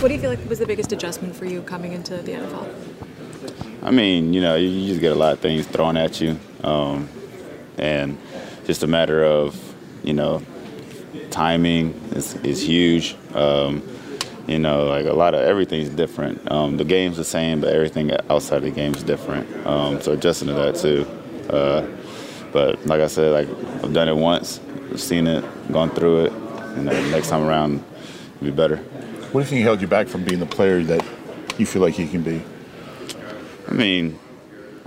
What do you feel like was the biggest adjustment for you coming into the NFL? I mean, you know, you just get a lot of things thrown at you, um, and just a matter of, you know, timing is, is huge. Um, you know, like a lot of everything's different. Um, the game's the same, but everything outside of the is different. Um, so adjusting to that too. Uh, but like I said, like I've done it once, I've seen it, gone through it, and next time around, it'll be better. What do you think held you back from being the player that you feel like you can be? I mean,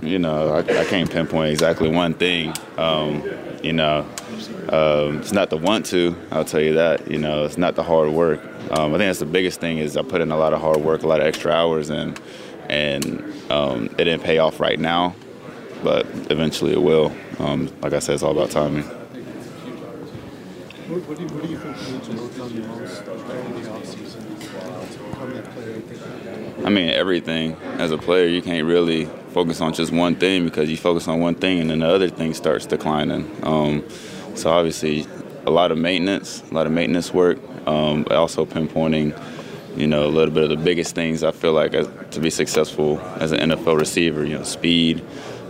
you know, I, I can't pinpoint exactly one thing. Um, you know, um, it's not the want to. I'll tell you that. You know, it's not the hard work. Um, I think that's the biggest thing is I put in a lot of hard work, a lot of extra hours, and and um, it didn't pay off right now, but eventually it will. Um, like I said, it's all about timing. What, what, do you, what do you think to work on the most during the offseason I mean, everything. As a player, you can't really focus on just one thing because you focus on one thing and then the other thing starts declining. Um, so obviously, a lot of maintenance, a lot of maintenance work, um, also pinpointing, you know, a little bit of the biggest things I feel like as, to be successful as an NFL receiver. You know, speed,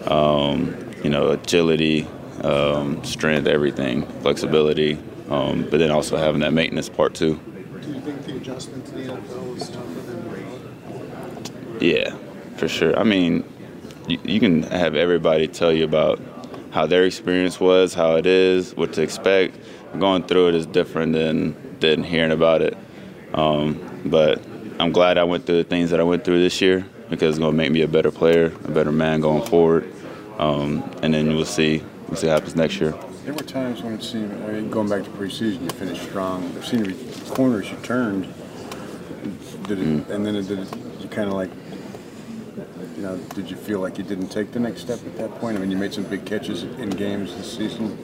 um, you know, agility, um, strength, everything, flexibility, um, but then also having that maintenance part too. Do you think the adjustment to the NFL was tougher than thought? Yeah, for sure. I mean, you, you can have everybody tell you about how their experience was, how it is, what to expect. Going through it is different than than hearing about it. Um, but I'm glad I went through the things that I went through this year because it's going to make me a better player, a better man going forward. Um, and then we'll see. We'll see what happens next year. There were times when it seemed, I mean, going back to preseason, you finished strong. There seemed to be corners you turned, it, Mm. and then it did. You kind of like, you know, did you feel like you didn't take the next step at that point? I mean, you made some big catches in games this season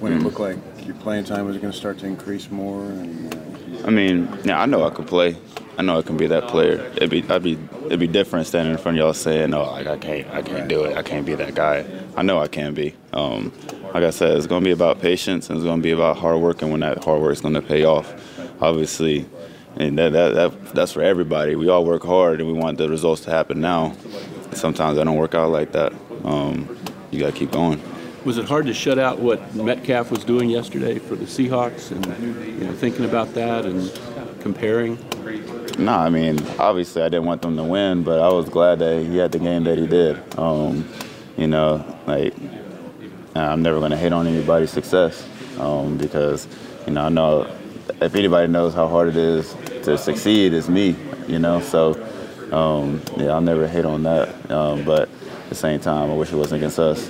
when Mm. it looked like your playing time was going to start to increase more. And uh, I mean, yeah, I know I could play. I know I can be that player. It'd be, I'd be, it'd be different standing in front of y'all saying, "No, like I can't, I can't do it. I can't be that guy." I know I can be. Um, like I said, it's gonna be about patience and it's gonna be about hard work, and when that hard work is gonna pay off, obviously, and that, that, that that's for everybody. We all work hard and we want the results to happen now. Sometimes that don't work out like that. Um, you gotta keep going. Was it hard to shut out what Metcalf was doing yesterday for the Seahawks and you know thinking about that and comparing? No, I mean, obviously I didn't want them to win, but I was glad that he had the game that he did. Um, you know, like I'm never going to hate on anybody's success um, because, you know, I know if anybody knows how hard it is to succeed, it's me. You know, so um, yeah, I'll never hate on that. Um, but at the same time, I wish it wasn't against us.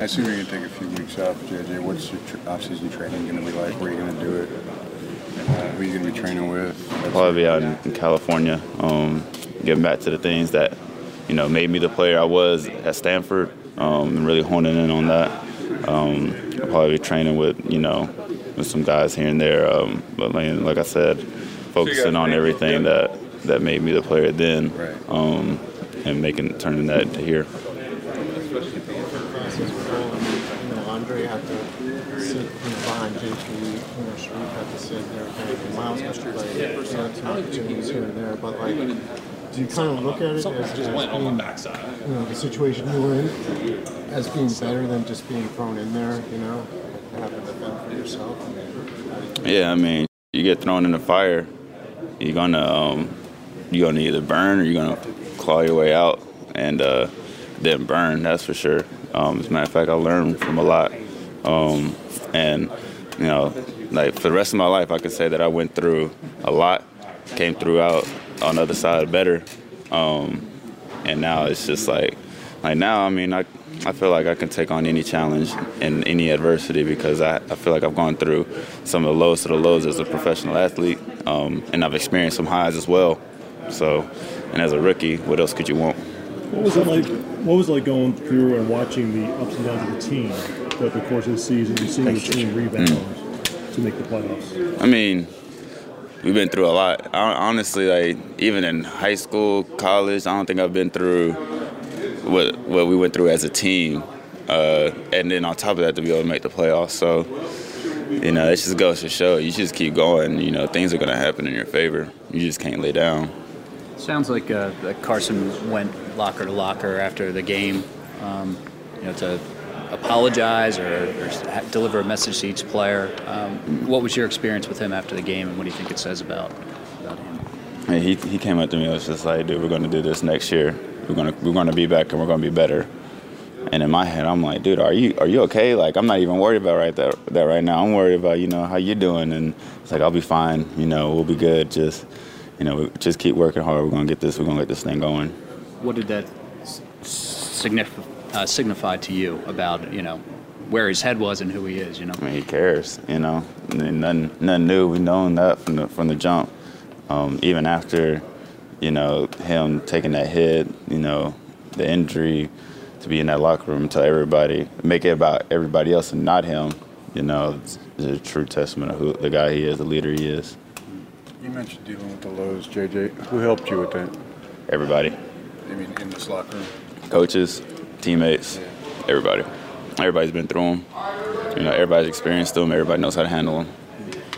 I assume you're going to take a few weeks off, JJ. What's your tr- off-season training going to be like? Where are you going to do it? Uh, who are you going to be training with? probably be out in, in California, um, getting back to the things that you know made me the player I was at Stanford, um, and really honing in on that. Um, I'll probably be training with you know with some guys here and there, um, but like, like I said, focusing on everything that that made me the player then, um, and making turning that to here. Process with all, you know, Andre had to sit you know, behind JP, you know, Shareef had to sit there, kind of, Miles got to play, you some opportunities here and there, but like, do you kind of look at it as, as being, you know, the situation you were in as being better than just being thrown in there, you know, having to defend for yourself? Yeah, I mean, you get thrown in the fire, you're gonna um, you're gonna either burn or you're gonna claw your way out, and uh, then burn. That's for sure. Um, as a matter of fact, I learned from a lot, um, and you know, like for the rest of my life, I could say that I went through a lot, came through out on the other side better, um, and now it's just like, like now, I mean, I I feel like I can take on any challenge and any adversity because I, I feel like I've gone through some of the lowest of the lows as a professional athlete, um, and I've experienced some highs as well. So, and as a rookie, what else could you want? What was it like? What was it like going through and watching the ups and downs of the team throughout the course of the season and seeing the team rebound to make the playoffs? I mean, we've been through a lot. I, honestly, like even in high school, college, I don't think I've been through what what we went through as a team. Uh, and then on top of that, to be able to make the playoffs. So, you know, it just goes to show you just keep going. You know, things are going to happen in your favor. You just can't lay down. Sounds like uh, Carson went locker to locker after the game, um, you know, to apologize or, or deliver a message to each player. Um, what was your experience with him after the game, and what do you think it says about about him? He, he came up to me and was just like, dude, we're going to do this next year. We're going to we're going to be back and we're going to be better. And in my head, I'm like, dude, are you are you okay? Like, I'm not even worried about right that that right now. I'm worried about you know how you're doing, and it's like I'll be fine. You know, we'll be good. Just you know, just keep working hard. We're gonna get this. We're gonna get this thing going. What did that signif- uh, signify to you about you know where his head was and who he is? You know. I mean, he cares. You know, And nothing nothing new. We known that from the from the jump. Um, even after, you know, him taking that hit, you know, the injury, to be in that locker room and tell everybody, make it about everybody else and not him. You know, it's, it's a true testament of who the guy he is, the leader he is. You mentioned dealing with the lows, JJ. Who helped you with that? Everybody, I mean, in this locker room. coaches, teammates, everybody. Everybody's been through them. You know, everybody's experienced them. Everybody knows how to handle them.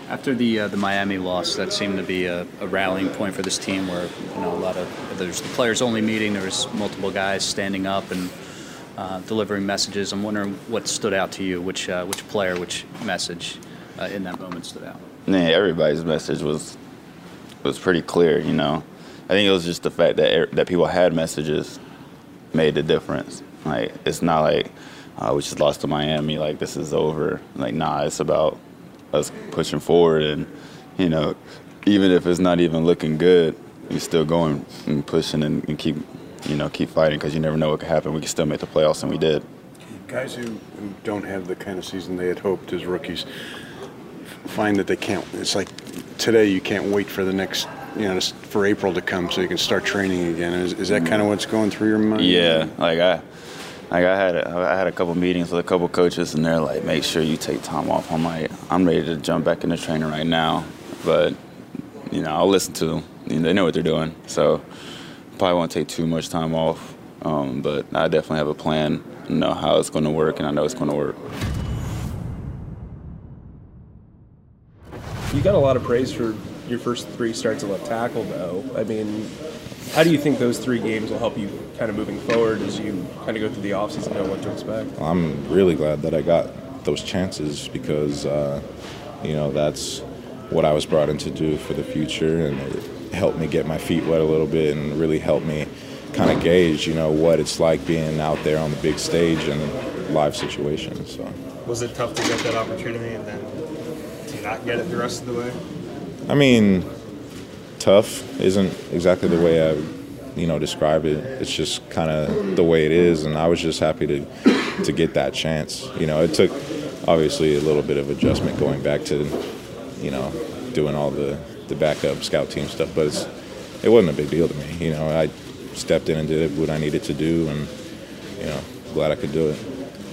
After the uh, the Miami loss, that seemed to be a, a rallying point for this team, where you know a lot of there's the players only meeting. There was multiple guys standing up and uh, delivering messages. I'm wondering what stood out to you, which uh, which player, which message uh, in that moment stood out. Yeah, everybody's message was was pretty clear. You know, I think it was just the fact that er- that people had messages made the difference. Like it's not like uh, we just lost to Miami. Like this is over. Like nah, it's about us pushing forward and you know, even if it's not even looking good, you still going and pushing and, and keep you know keep fighting because you never know what could happen. We can still make the playoffs, and we did. Guys who, who don't have the kind of season they had hoped as rookies find that they can't. It's like today you can't wait for the next, you know, for April to come so you can start training again. Is, is that kind of what's going through your mind? Yeah, like I, like I had, a, I had a couple meetings with a couple coaches, and they're like, "Make sure you take time off." I'm like, I'm ready to jump back into training right now, but you know, I'll listen to them. They know what they're doing, so probably won't take too much time off. Um, but I definitely have a plan. I know how it's going to work, and I know it's going to work. You got a lot of praise for your first three starts at left tackle, though. I mean, how do you think those three games will help you kind of moving forward as you kind of go through the offseason and know what to expect? I'm really glad that I got those chances because, uh, you know, that's what I was brought in to do for the future, and it helped me get my feet wet a little bit and really helped me kind of gauge, you know, what it's like being out there on the big stage and live situations. So, Was it tough to get that opportunity and then to not get it the rest of the way? I mean, tough isn't exactly the way I, you know, describe it. It's just kind of the way it is, and I was just happy to to get that chance. You know, it took obviously a little bit of adjustment going back to, you know, doing all the the backup scout team stuff, but it's it wasn't a big deal to me. You know, I stepped in and did what I needed to do, and you know, glad I could do it.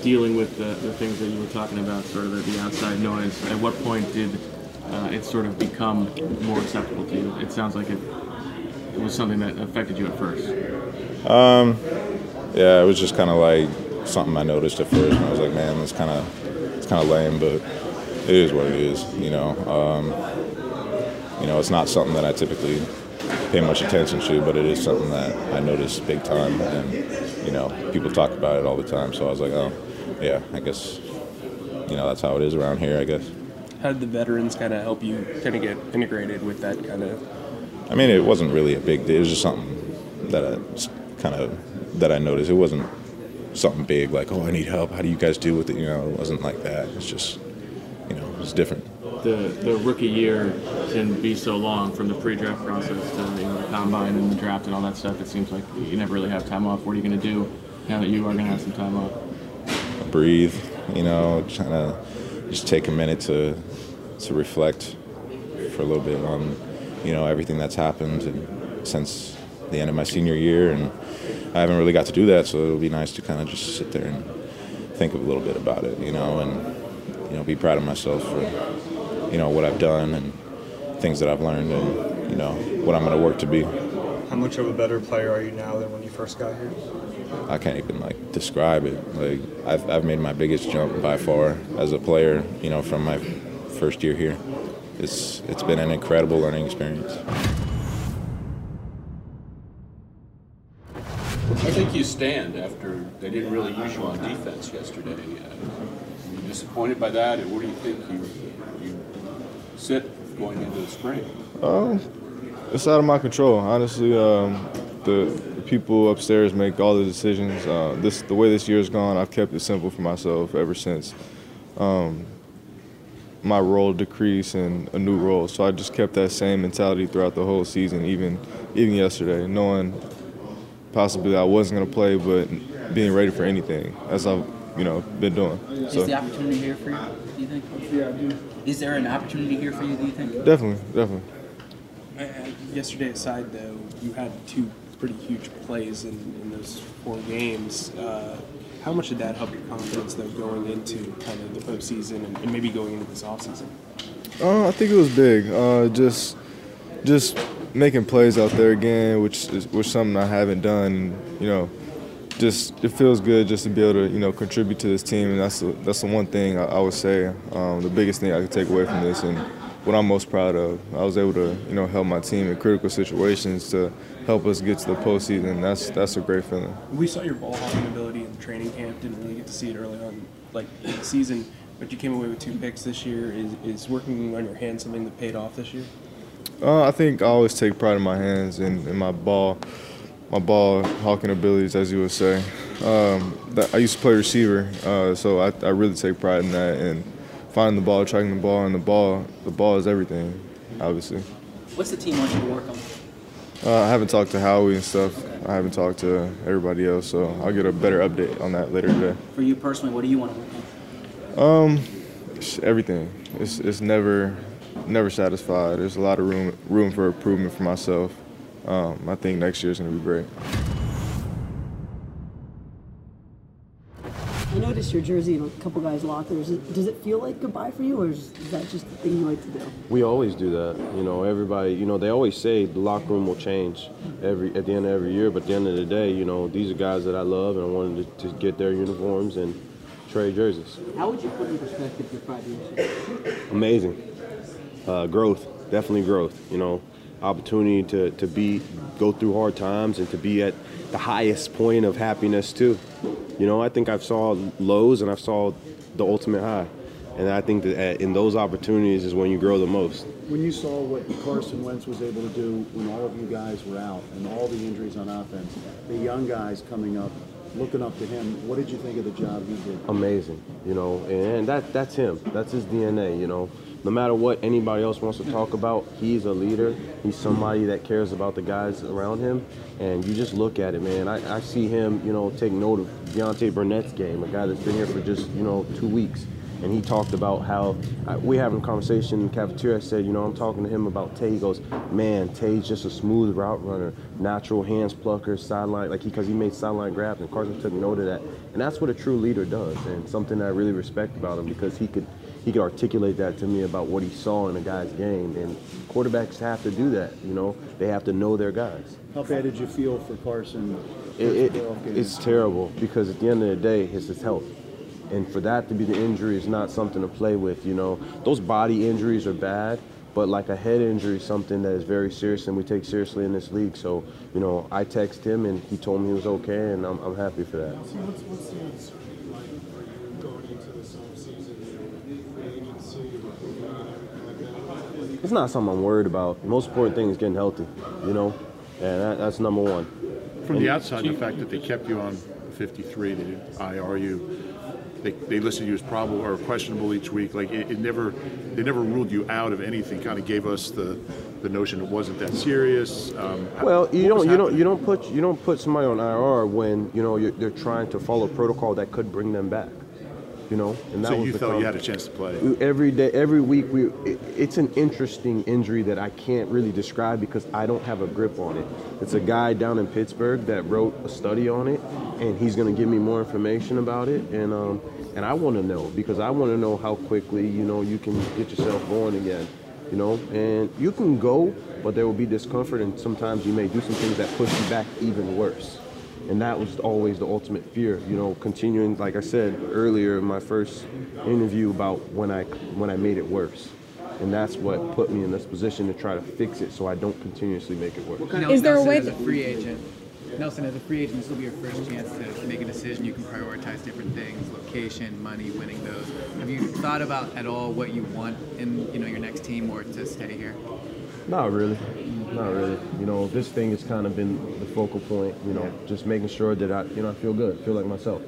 dealing with the, the things that you were talking about, sort of the, the outside noise, at what point did uh, it sort of become more acceptable to you? It sounds like it, it was something that affected you at first. Um, yeah, it was just kind of like something I noticed at first, and I was like, man, it's kind of it's kind of lame, but it is what it is. You know, um, you know, it's not something that I typically pay much attention to, but it is something that I notice big time, and you know, people talk about it all the time. So I was like, oh, yeah, I guess you know that's how it is around here, I guess. How did the veterans kind of help you kind of get integrated with that kind of? I mean, it wasn't really a big deal. It was just something that I kind of that I noticed. It wasn't something big like, oh, I need help. How do you guys deal with it? You know, it wasn't like that. It's just, you know, it's different. The, the rookie year can be so long from the pre-draft process to you know, the combine and the draft and all that stuff. It seems like you never really have time off. What are you going to do now that you are going to have some time off? Breathe. You know, trying to just take a minute to to reflect for a little bit on, you know, everything that's happened and since the end of my senior year, and I haven't really got to do that. So it'll be nice to kind of just sit there and think a little bit about it. You know, and you know, be proud of myself for you know what I've done and things that I've learned and you know what I'm going to work to be. How much of a better player are you now than when you first got here? I can't even like describe it. Like I've, I've made my biggest jump by far as a player. You know, from my first year here. It's it's been an incredible learning experience. I think you stand after they didn't really use you on defense yesterday. Uh, were you disappointed by that, and where do you think you, you sit going into the spring? Um, it's out of my control. Honestly, um, the, the people upstairs make all the decisions. Uh, this the way this year's gone. I've kept it simple for myself ever since um, my role decreased and a new role. So I just kept that same mentality throughout the whole season, even even yesterday, knowing possibly I wasn't gonna play, but being ready for anything as I've you know been doing. So Is the opportunity here for you? Do you think? Yeah, I do. Is there an opportunity here for you? Do you think? definitely, definitely. Uh, yesterday aside, though, you had two pretty huge plays in, in those four games. Uh, how much did that help your confidence, though, going into kind of the postseason and, and maybe going into this offseason? Uh, I think it was big. Uh, just, just making plays out there again, which is which something I haven't done. You know, just it feels good just to be able to you know contribute to this team, and that's the, that's the one thing I, I would say um, the biggest thing I could take away from this, and what I'm most proud of. I was able to you know help my team in critical situations to help us get to the postseason. That's that's a great feeling. We saw your ball hawking ability in training camp. Didn't really get to see it early on, like in the season. But you came away with two picks this year. Is, is working on your hand something that paid off this year? Uh, I think I always take pride in my hands and, and my ball, my ball hawking abilities, as you would say. Um, that, I used to play receiver, uh, so I, I really take pride in that and finding the ball, tracking the ball, and the ball. The ball is everything, obviously. What's the team want you to work on? Uh, I haven't talked to Howie and stuff. I haven't talked to everybody else, so I'll get a better update on that later today. For you personally, what do you want to work on? Um, everything. It's it's never never satisfied. There's a lot of room room for improvement for myself. Um, I think next year is gonna be great. Noticed your jersey in a couple guys' lockers. Does it feel like goodbye for you, or is is that just the thing you like to do? We always do that. You know, everybody, you know, they always say the locker room will change every at the end of every year, but at the end of the day, you know, these are guys that I love and I wanted to, to get their uniforms and trade jerseys. How would you put in perspective your five years? Amazing. Uh, growth, definitely growth, you know, opportunity to, to be, go through hard times and to be at the highest point of happiness too. You know, I think I've saw lows and I've saw the ultimate high. And I think that uh, in those opportunities is when you grow the most. When you saw what Carson Wentz was able to do when all of you guys were out and all the injuries on offense, the young guys coming up, looking up to him, what did you think of the job he did? amazing, you know, and that that's him. That's his DNA, you know. No matter what anybody else wants to talk about, he's a leader. He's somebody that cares about the guys around him. And you just look at it, man. I, I see him, you know, take note of Deontay Burnett's game, a guy that's been here for just, you know, two weeks. And he talked about how I, we having a conversation in the cafeteria. I said, you know, I'm talking to him about Tay. He goes, man, Tay's just a smooth route runner, natural hands plucker, sideline, like he, because he, made sideline grabs, and Carson took note of that. And that's what a true leader does, and something I really respect about him because he could he could articulate that to me about what he saw in a guy's game. And quarterbacks have to do that, you know. They have to know their guys. How bad did you feel for Carson? It, it, it's terrible because at the end of the day, it's his health. And for that to be the injury is not something to play with, you know. Those body injuries are bad, but like a head injury is something that is very serious and we take seriously in this league. So, you know, I texted him and he told me he was okay, and I'm, I'm happy for that. So what's, what's the uncertainty like going into this offseason, you know, free agency, like that? It's not something I'm worried about. The most important thing is getting healthy, you know, and that, that's number one. From And- the outside, the fact that they kept you on 53, they didn't IR you, they, they listed you as probable or questionable each week. Like it, it never, they never ruled you out of anything. Kind of gave us the, the notion it wasn't that serious. Um, Well, you don't you don't you don't put you don't put somebody on IR when you know you're, they're trying to follow protocol that could bring them back. You know, and that So was you felt you had a chance to play. Every day, every week, we it, it's an interesting injury that I can't really describe because I don't have a grip on it. It's a guy down in Pittsburgh that wrote a study on it, and he's going to give me more information about it, and um, and I want to know because I want to know how quickly you know you can get yourself going again. You know, and you can go, but there will be discomfort, and sometimes you may do some things that push you back even worse. And that was always the ultimate fear, you know, continuing, like I said earlier in my first interview about when I when I made it worse. And that's what put me in this position to try to fix it so I don't continuously make it worse. Now, Nelson, there a way? as a free agent, Nelson, as a free agent, this will be your first chance to make a decision. You can prioritize different things: location, money, winning those. Have you thought about at all what you want in you know your next team or to stay here? Not really. Not really. You know, this thing has kind of been the focal point, you know, just making sure that I, you know, I feel good, feel like myself.